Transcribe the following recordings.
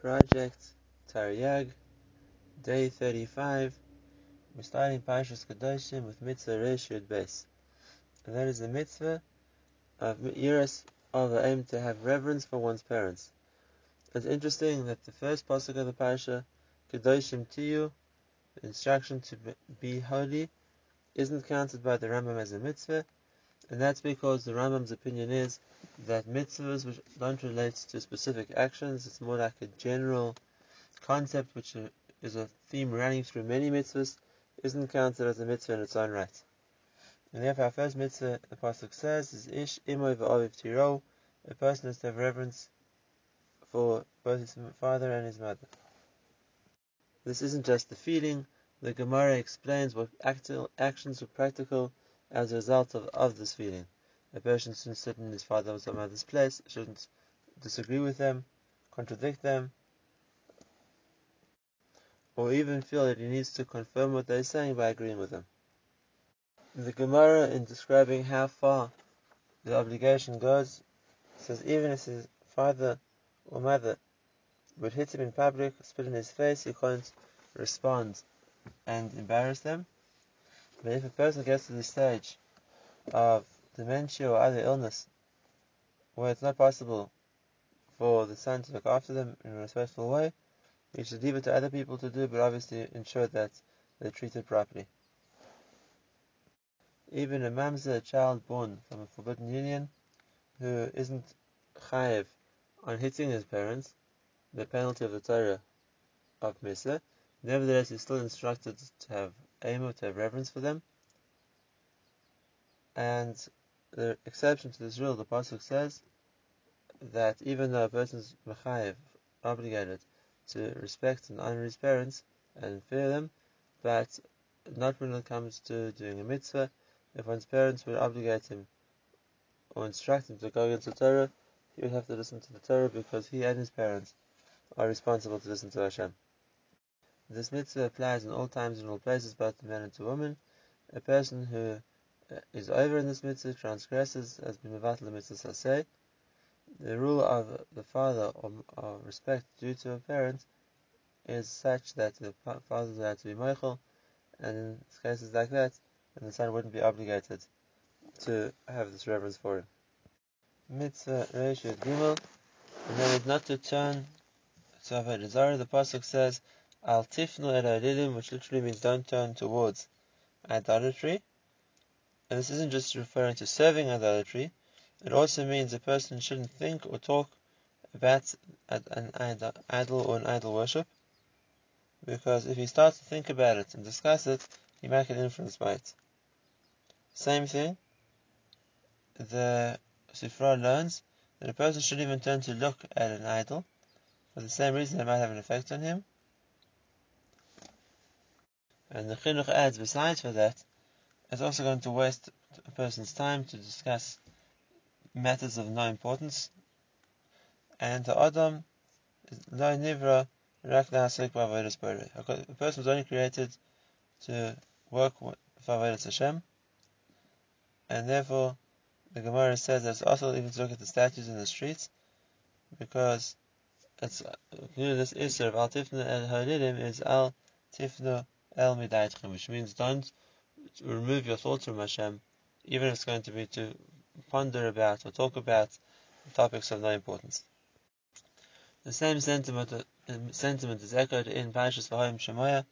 Project Taryag, day 35. We're starting Parshas Kedoshim with Mitzvah Reish Yud Beis. And that is the mitzvah of Yiras of the aim to have reverence for one's parents. It's interesting that the first pasuk of the Parsha, Kedoshim Tihyu, the instruction to be holy, isn't counted by the Rambam as a mitzvah, and that's because the Rambam's opinion is that mitzvahs which don't relate to specific actions, it's more like a general concept which is a theme running through many mitzvahs, isn't counted as a mitzvah in its own right. And therefore our first mitzvah, the Pasuk says, is Ish imoy v'aviv tiro, a person has to have reverence for both his father and his mother. This isn't just the feeling, the Gemara explains what actual actions were practical as a result of, of this feeling. A person shouldn't sit in his father's or mother's place, shouldn't disagree with them, contradict them, or even feel that he needs to confirm what they're saying by agreeing with them. The Gemara, in describing how far the obligation goes, says even if his father or mother would hit him in public, spit in his face, he can't respond and embarrass them. But if a person gets to the stage of dementia or other illness where it's not possible for the son to look after them in a respectful way, he should leave it to other people to do, but obviously ensure that they're treated properly. Even a mamzer, a child born from a forbidden union, who isn't chayiv on hitting his parents, the penalty of the Torah of Misa, nevertheless is still instructed to have aim to have reverence for them. And the exception to this rule, the pasuk says that even though a person is mechayev, obligated to respect and honor his parents and fear them, but not when it comes to doing a mitzvah. If one's parents would obligate him or instruct him to go against the Torah, he would have to listen to the Torah because he and his parents are responsible to listen to Hashem. This mitzvah applies in all times and all places, both to men and to women. A person who uh, over in this mitzvah transgresses has been the mitzvah saseh. The rule of the father or, respect due to a parent is such that the father is allowed to be mochel, and in cases like that, then the son wouldn't be obligated to have this reverence for him. Mitzvah Reish Gimel, and then it's not to turn to Avodah Zarah. The pasuk says, Al tifnu el which literally means don't turn towards idolatry. And this isn't just referring to serving idolatry, it also means a person shouldn't think or talk about an idol or an idol worship, because if he starts to think about it and discuss it, he might get influenced by it. Same thing, the Sifra learns that a person shouldn't even turn to look at an idol for the same reason it might have an effect on him, and the chinuch adds, besides for that, it's also going to waste a person's time to discuss matters of no importance. And the Adam is lo nivra rak A person was only created to work with avodas Hashem, and therefore the Gemara says that it's asur even to look at the statues in the streets, because it's know, this Isser of Al Tifna El Haridim is Al Tifna El which means don't remove your thoughts from Hashem, even if it's going to be to ponder about or talk about topics of no importance. The same sentiment, sentiment is echoed in Parashas Vahayim Shemaya,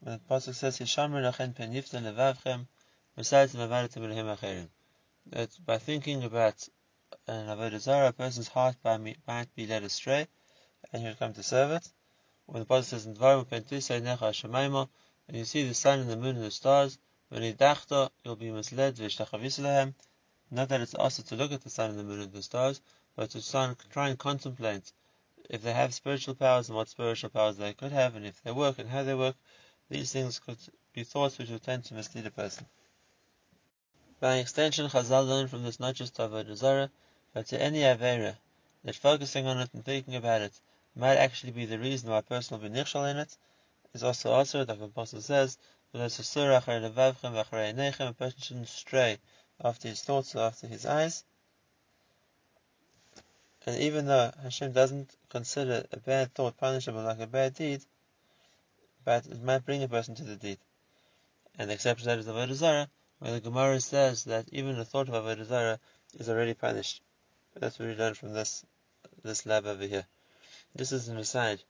when the Pasuk says, Yishamru lachen pen yiften levavchem, v'sayt mevadatim elehim acherim. That by thinking about an Avodah Zarah, a person's heart might be led astray, and he would come to serve it. When the Pasuk says, Dvarim pen tisay necha shemaima, and you see the sun and the moon and the stars, when you'll be misled, Not that it's asur to look at the sun and the moon and the stars, but to try and contemplate if they have spiritual powers and what spiritual powers they could have, and if they work and how they work. These things could be thoughts which would tend to mislead a person. By extension, Chazal learned from this not just to Avodah Zarah, but to any Avera, that focusing on it and thinking about it might actually be the reason why a person will be nichshal in it, is also also, like the Apostle says, a person shouldn't stray after his thoughts or after his eyes. And even though Hashem doesn't consider a bad thought punishable like a bad deed, but it might bring a person to the deed. And the exception to that is the Avodah Zarah, where the Gemara says that even the thought of Avodah Zarah is already punished. That's what we learn from this this lav over here. This is an aside.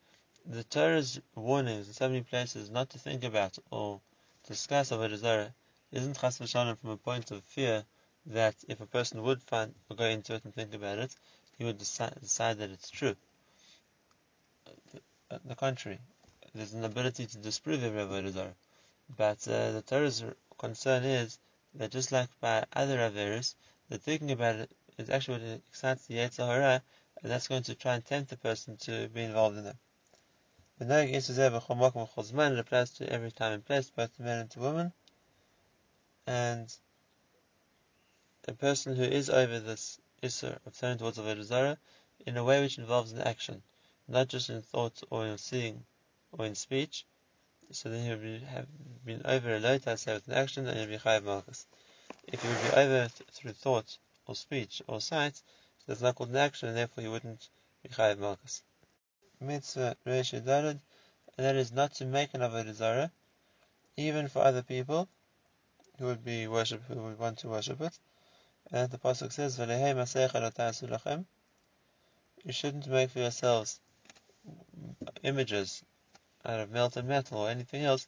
The Torah's warnings in so many places not to think about or discuss Avodah Zarah isn't chas v'shalom from a point of fear that if a person would find or go into it and think about it, he would decide, decide that it's true. The, the contrary, there's an ability to disprove every avodah zarah, but uh, the Torah's concern is that just like by other averas, the thinking about it is actually what excites the Yetzer Hara, and that's going to try and tempt the person to be involved in them. The Nag it applies to every time and place, both to men and to women, and a person who is over this Isser uh, of turning towards Avodah Zarah in a way which involves an action, not just in thought or in seeing or in speech. So then he would be, have been over a low say with an action and he would be Chayav Malchus. If he would be over th- through thought or speech or sight, that's not called an action and therefore he wouldn't be Chayav Malchus. Mitzvah Reish and that is not to make an Avodah Zarah, even for other people who would be worship, who would want to worship it. And the pasuk says, You shouldn't make for yourselves images out of melted metal or anything else,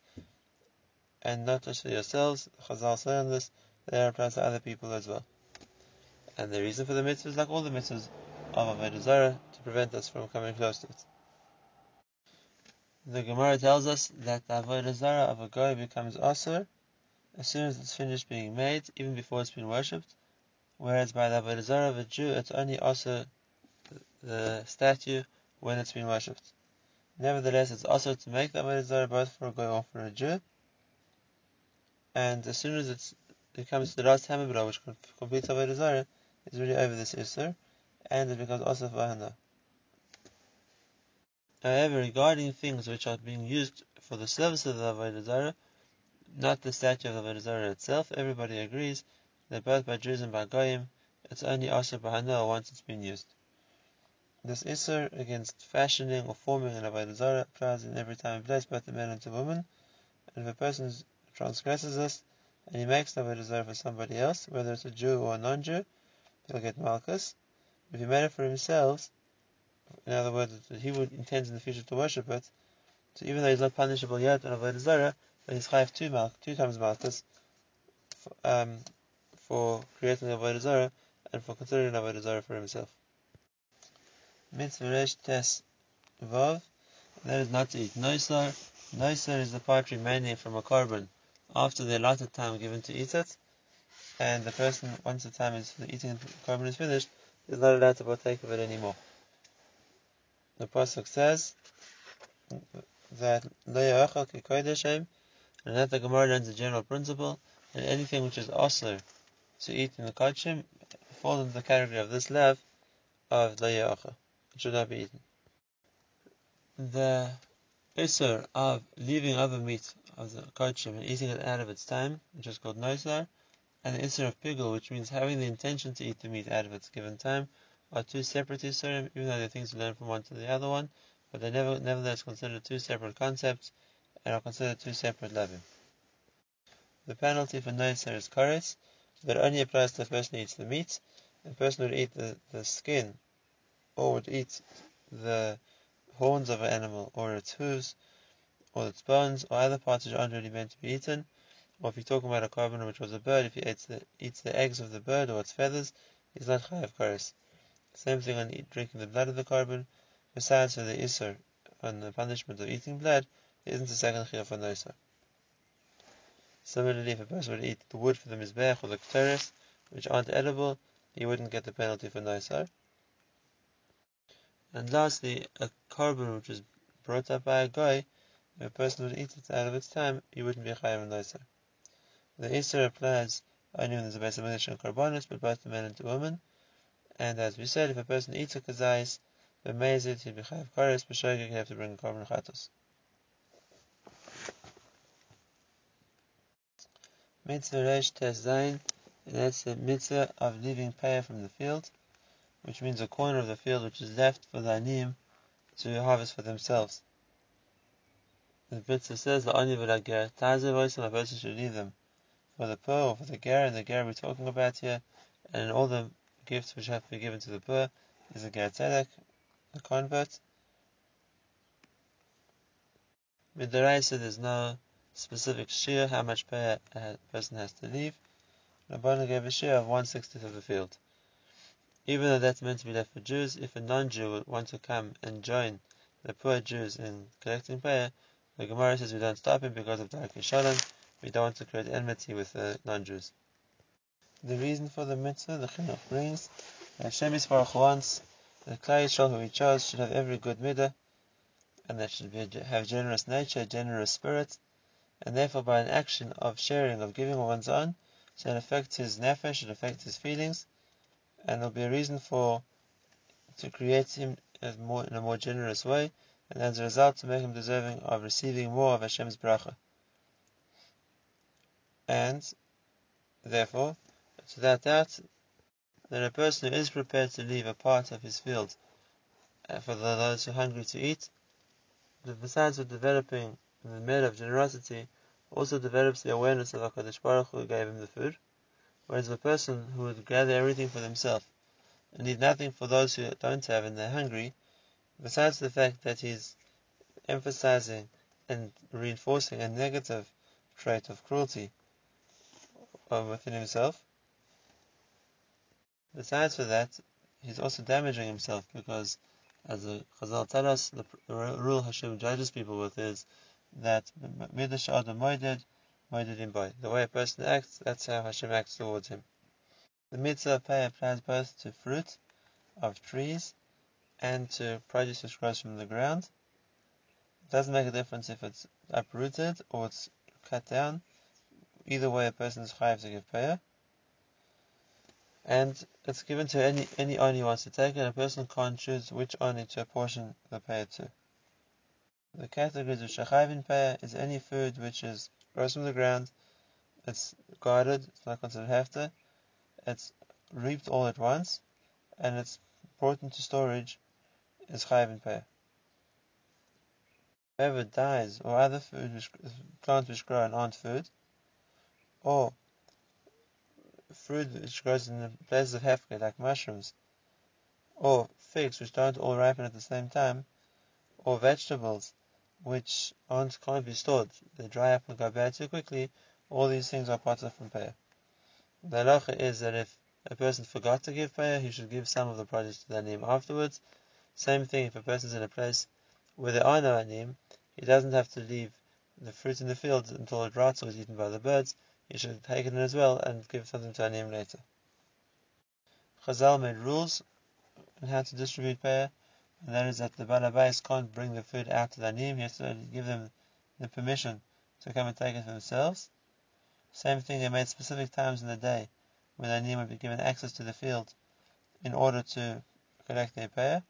and not just for yourselves. Chazal say on this, they applies to other people as well. And the reason for the mitzvah is like all the mitzvahs of Avodah Zarah to prevent us from coming close to it. The Gemara tells us that the Avodah Zarah of a goy becomes asur as soon as it's finished being made, even before it's been worshipped, whereas by the Avodah Zarah of a Jew, it's only asur the statue when it's been worshipped. Nevertheless, it's asur to make the Avodah Zarah both for a Goy or for a Jew, and as soon as it's, it comes to the last Hamabra, which completes the Avodah Zarah, it's really over this Isser, and it becomes asur for Hana. However, regarding things which are being used for the service of the Avodah not the statue of the Avodah itself, everybody agrees that both by Jews and by Goyim, it's only Asr Bahana once it's been used. This Isser against fashioning or forming an Avodah Zarah applies in every time and place, both to men and to women. And if a person transgresses this, and he makes the Avodah Zarah for somebody else, whether it's a Jew or a non-Jew, he'll get Malchus. If he made it for himself, in other words, that he would intend in the future to worship it, so even though he's not punishable yet on Avodah Zarah, but he's chayav two, mal- two times Malchus, um, for creating a Avodah Zarah and for considering Avodah Zarah for himself. Mitzvah Resh Tes Vav, that is not to eat Noisar. Noisar is the part remaining from a korban after the allotted time given to eat it, and the person, once the time is eating the korban is finished, is not allowed to partake of it anymore. The Pasuk says that Lo Ya'achal Ki and that the Gemara learns a general principle that anything which is asur to eat in the Kodshim falls into the category of this lev of Layacha. It should not be eaten. The Isser of leaving over meat of the Kodshim and eating it out of its time, which is called Nosar, and the Isser of Pigul, which means having the intention to eat the meat out of its given time, are two separate Isserim, even though they're things to learn from one to the other one, but they're never, nevertheless considered two separate concepts and are considered two separate levim. The penalty for Noiser is Kares, but only applies to the person who eats the meat. The person would eat the, the skin, or would eat the horns of an animal, or its hooves, or its bones, or other parts which aren't really meant to be eaten. Or if you're talking about a korban which was a bird, if he eats the, eats the eggs of the bird or its feathers, he's not chayav kares. Same thing on drinking the blood of the korban. Besides for the isur on the punishment of eating blood, there isn't a second chiyah for noisar. Similarly, if a person would eat the wood for the mizbech or the ketores, which aren't edible, he wouldn't get the penalty for noisar. And lastly, a korban which is brought up by a goy, if a person would eat it out of its time, he wouldn't be chayav noisar. The isur applies only when there's a base of and korbanos, but both to men and to women. And as we said, if a person eats a kazais, b'mezid, he'd be chayav kares, b'shogeg, he'd have to bring a korban chatos. Mitzvah Resh Tes Zayin, and that's the mitzvah of leaving payah from the field. which means a corner of the field which is left for the anim to harvest for themselves. The mitzvah says the ani v'lager tazer a person should leave them for the or for the ger, and the ger we're talking about here, and all the gifts which have to be given to the poor is a ger tzedek, a convert. With the Raisa, there's no specific shiur how much pay a person has to leave. Rabbanan gave a share of one sixtieth of the field. Even though that's meant to be left for Jews, if a non-Jew would want to come and join the poor Jews in collecting pay, the Gemara says we don't stop him because of Darkei Shalom. We don't want to create enmity with the non-Jews. The reason for the mitzvah, the Chinuch brings, uh, Hashem Yisbarach wants the Klal Yisrael who he chose should have every good midah, and that should be, have generous nature, generous spirit, and therefore by an action of sharing, of giving of one's own, shall affect his nefesh, should affect his feelings, and there'll be a reason for to create him more, in a more generous way, and as a result to make him deserving of receiving more of Hashem's bracha. And therefore, without doubt, that a person who is prepared to leave a part of his field uh, for those who are hungry to eat, besides developing the method of generosity, also develops the awareness of HaKadosh Baruch who gave him the food, whereas the person who would gather everything for themselves and leave nothing for those who don't have and they're hungry, besides the fact that he's emphasizing and reinforcing a negative trait of cruelty within himself, besides for that, he's also damaging himself because, as the Chazal tell us, the, rule Hashem judges people with is that in boy. The way a person acts, that's how Hashem acts towards him. The mitzvah of pay applies both to fruit of trees and to produce which grows from the ground. It doesn't make a difference if it's uprooted or it's cut down. Either way, a person is chayav to give payah. And it's given to any any oni wants to take it. A person can't choose which oni to apportion the payah to. The categories of shachayvin payah is any food which is grows from the ground, it's guarded, it's not considered hefta, it's reaped all at once, and it's brought into storage, is chayvin payah. Whoever dies, or other food which plants which grow and aren't food, or fruit which grows in the places of hefker, like mushrooms, or figs which don't all ripen at the same time, or vegetables which aren't can't be stored, they dry up and go bad too quickly, all these things are parts of from payah. The halacha is that if a person forgot to give payah, he should give some of the produce to the anim afterwards. Same thing if a person is in a place where there are no anim, he doesn't have to leave the fruit in the field until it rots or is eaten by the birds. He should take it as well and give something to anim later. Chazal made rules on how to distribute payah and that is that the Balabais can't bring the food out to the Anim, he has to give them the permission to come and take it for themselves. Same thing, they made specific times in the day when the Anim would be given access to the field in order to collect their payah.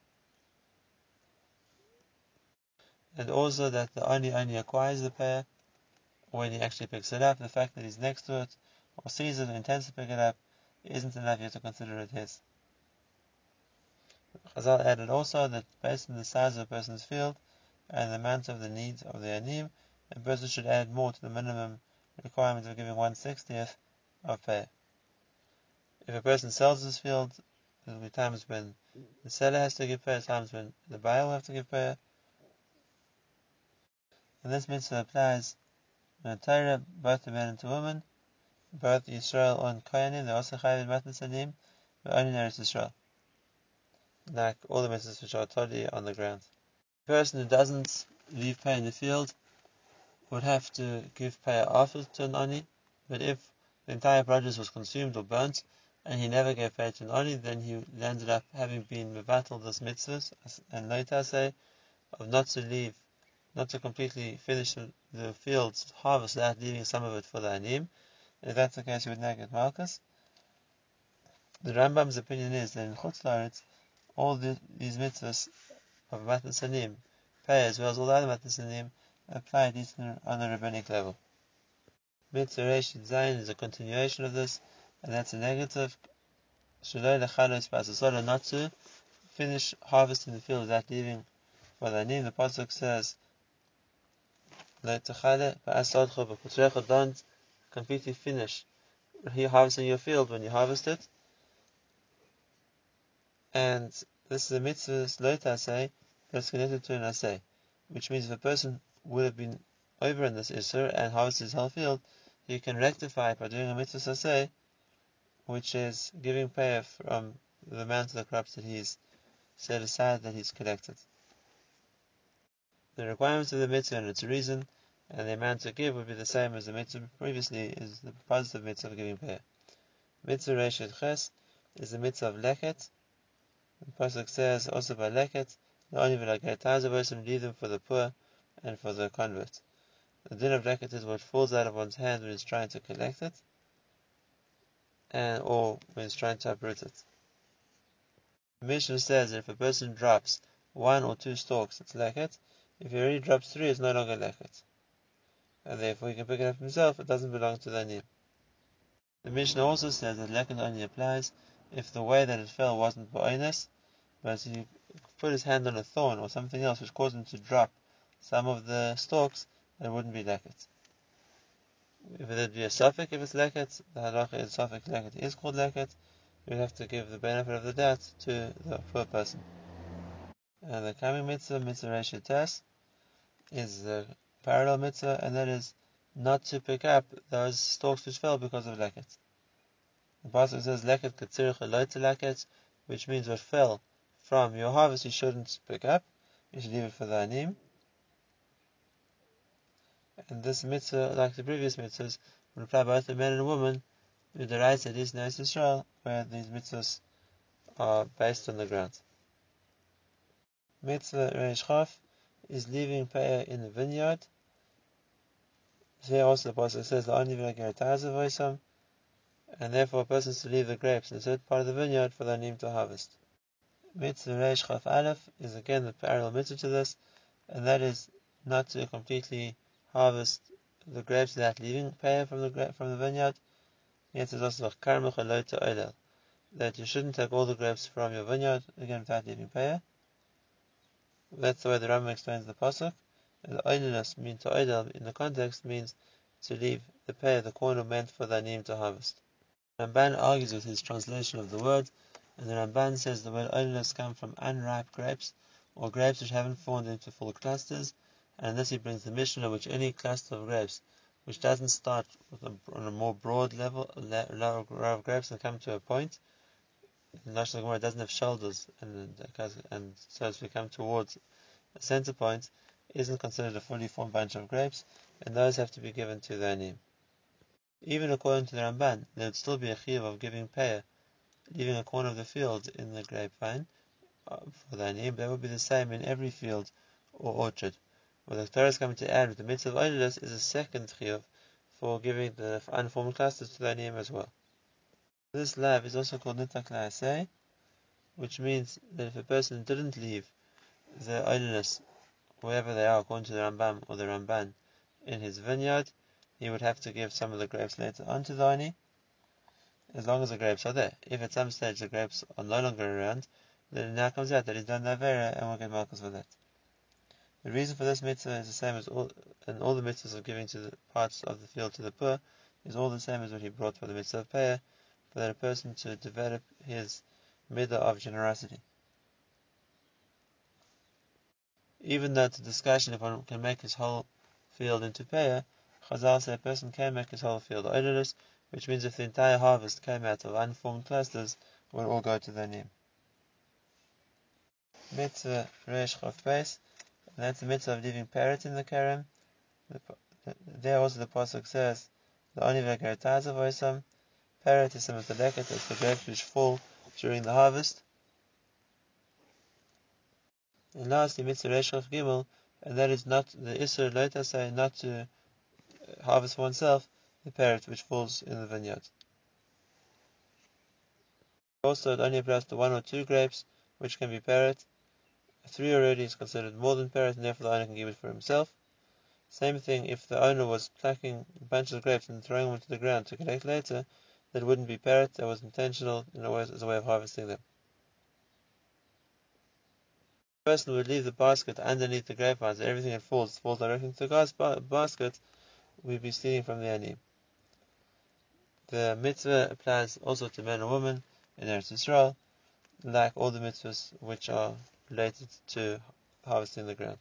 And also that the Oni only acquires the payah when he actually picks it up. The fact that he's next to it or sees it and intends to pick it up isn't enough yet to consider it his. Chazal added also that based on the size of a person's field and the amount of the needs of the anim, a person should add more to the minimum requirement of giving one sixtieth of pay. If a person sells his field, there will be times when the seller has to give pay, times when the buyer will have to give pay. And this mitzvah applies in Torah, both the man and the woman, both Yisrael and Kohanim, they also chayav in Matan but only in Eretz Yisrael like all the mitzvahs which are totally on the ground. The person who doesn't leave pay in the field would have to give pay after to an ani, but if the entire produce was consumed or burnt, and he never gave pay to an ani, then he ended up having been mevatel this mitzvahs, and later say, of not to leave, not to completely finish field's harvest without leaving some of it for the anim. If that's the case, he would not get malchus. The Rambam's opinion is that in Chutz all the, these mitzvahs of Matan Sanim, pay as well as all the other Matan Sanim, apply at least on a rabbinic level. Mitzvah Reshit Zayin is a continuation of this, and that's a negative not to finish harvesting the field without leaving for the name. The pasuk says, don't completely finish harvesting your field when you harvest it. And this is a mitzvah loita say that's connected to an asay, which means if a person would have been over in this isser and harvested his whole field, he can rectify it by doing a mitzvah asay, which is giving pay from the amount of the crops that he's set aside that he's collected. The requirements of the mitzvah and its reason and the amount to give would be the same as the mitzvah previously is the positive mitzvah of giving pay. Mitzvah Reshet Ches is the mitzvah of leket. The pasuk says also by leket, the only v'lagertazav leave them for the poor and for the convert. The din of leket is what falls out of one's hand when he's trying to collect it, and or when he's trying to uproot it. The Mishnah says that if a person drops one or two stalks, it's leket. If he already drops three, it's no longer leket and therefore he can pick it up himself, it doesn't belong to the Anim. The Mishnah also says that Lekon only applies if the way that it fell wasn't Ba'inus, but he put his hand on a thorn or something else which caused him to drop some of the stalks, it wouldn't be leket. If it would be a suffix if it's leket, the halacha is suffix leket is called leket, you have to give the benefit of the doubt to the poor person. And the coming mitzvah, mitzvah Reshet is the parallel mitzvah, and that is not to pick up those stalks which fell because of leket. The pasuk says leket katzirich leket, which means what fell from your harvest you shouldn't pick up, you should leave it for the anim. And this mitzvah, like the previous mitzvahs, would apply both to men and women, with the rights that is Israel, where these mitzvahs are based on the ground. Mitzvah Reish is leaving payah in the vineyard, here also the Pasuk says, the and therefore a person is to leave the grapes in a certain part of the vineyard for the Anim to harvest. Mitzvah Reish Chaf Aleph is again the parallel mitzvah to this, and that is not to completely harvest the grapes without leaving payah from the from the vineyard. Yet there's also Karmach Eloi to Oilel, that you shouldn't take all the grapes from your vineyard again without leaving payah. That's the way the Rambam explains the pasuk. The idleness mean to idle in the context means to leave the pay the corner meant for the name to harvest. Ramban argues with his translation of the word, and the Ramban says the word idleness comes from unripe grapes, or grapes which haven't formed into full clusters, and this he brings the Mishnah which any cluster of grapes which doesn't start a, on a more broad level, row of grapes and come to a point, in Lashon Gemara doesn't have shoulders, and, and so as we come towards a center point, isn't considered a fully formed bunch of grapes, and those have to be given to their name. Even according to the Ramban, there would still be a chiyuv of giving payah, leaving a corner of the field in the grapevine uh, for their name. That would be the same in every field or orchard. What the Torah is coming to add with the mitzvah of Oilus is a second chiyuv for giving the unformed clusters to their name as well. This lav is also called nitak which means that if a person didn't leave the oiliness wherever they are, according to the Rambam or the Ramban, in his vineyard, he would have to give some of the grapes later on to the Ani, as long as the grapes are there. If at some stage the grapes are no longer around, then it now comes out that he's done the Avera and will get Malchus for that. The reason for this mitzvah is the same as all, and all the mitzvahs of giving to the parts of the field to the poor is all the same as what he brought for the mitzvah of Payah, that a person to develop his midah of generosity. Even though the discussion if one can make his whole field into payah, Chazal say a person can make his whole field odorless, which means if the entire harvest came out of unformed clusters, would all go to their name. Mitzvah Resh Chof Beis, that's the mitzvah of leaving peret in the karam. There also the pasuk says, the only of Oisam, peret is some of the leket, that's the grapes which fall during the harvest. And lastly, mitzvah Reshchav Gimel, and that is not the Isser Loitasai, not to uh, harvest for oneself the peret which falls in the vineyard. Also, it only applies to one or two grapes, which can be peret. Three already is considered more than peret, and therefore the owner can give it for himself. Same thing if the owner was plucking bunches of grapes and throwing them to the ground to collect later, that wouldn't be peret, that was intentional in a way, as a way of harvesting them. The person would leave the basket underneath the grapevines, everything that falls falls directly into the basket, we'd be stealing from the ani. The mitzvah applies also to men and women in Eretz Yisrael, like all the mitzvahs which are related to harvesting the ground.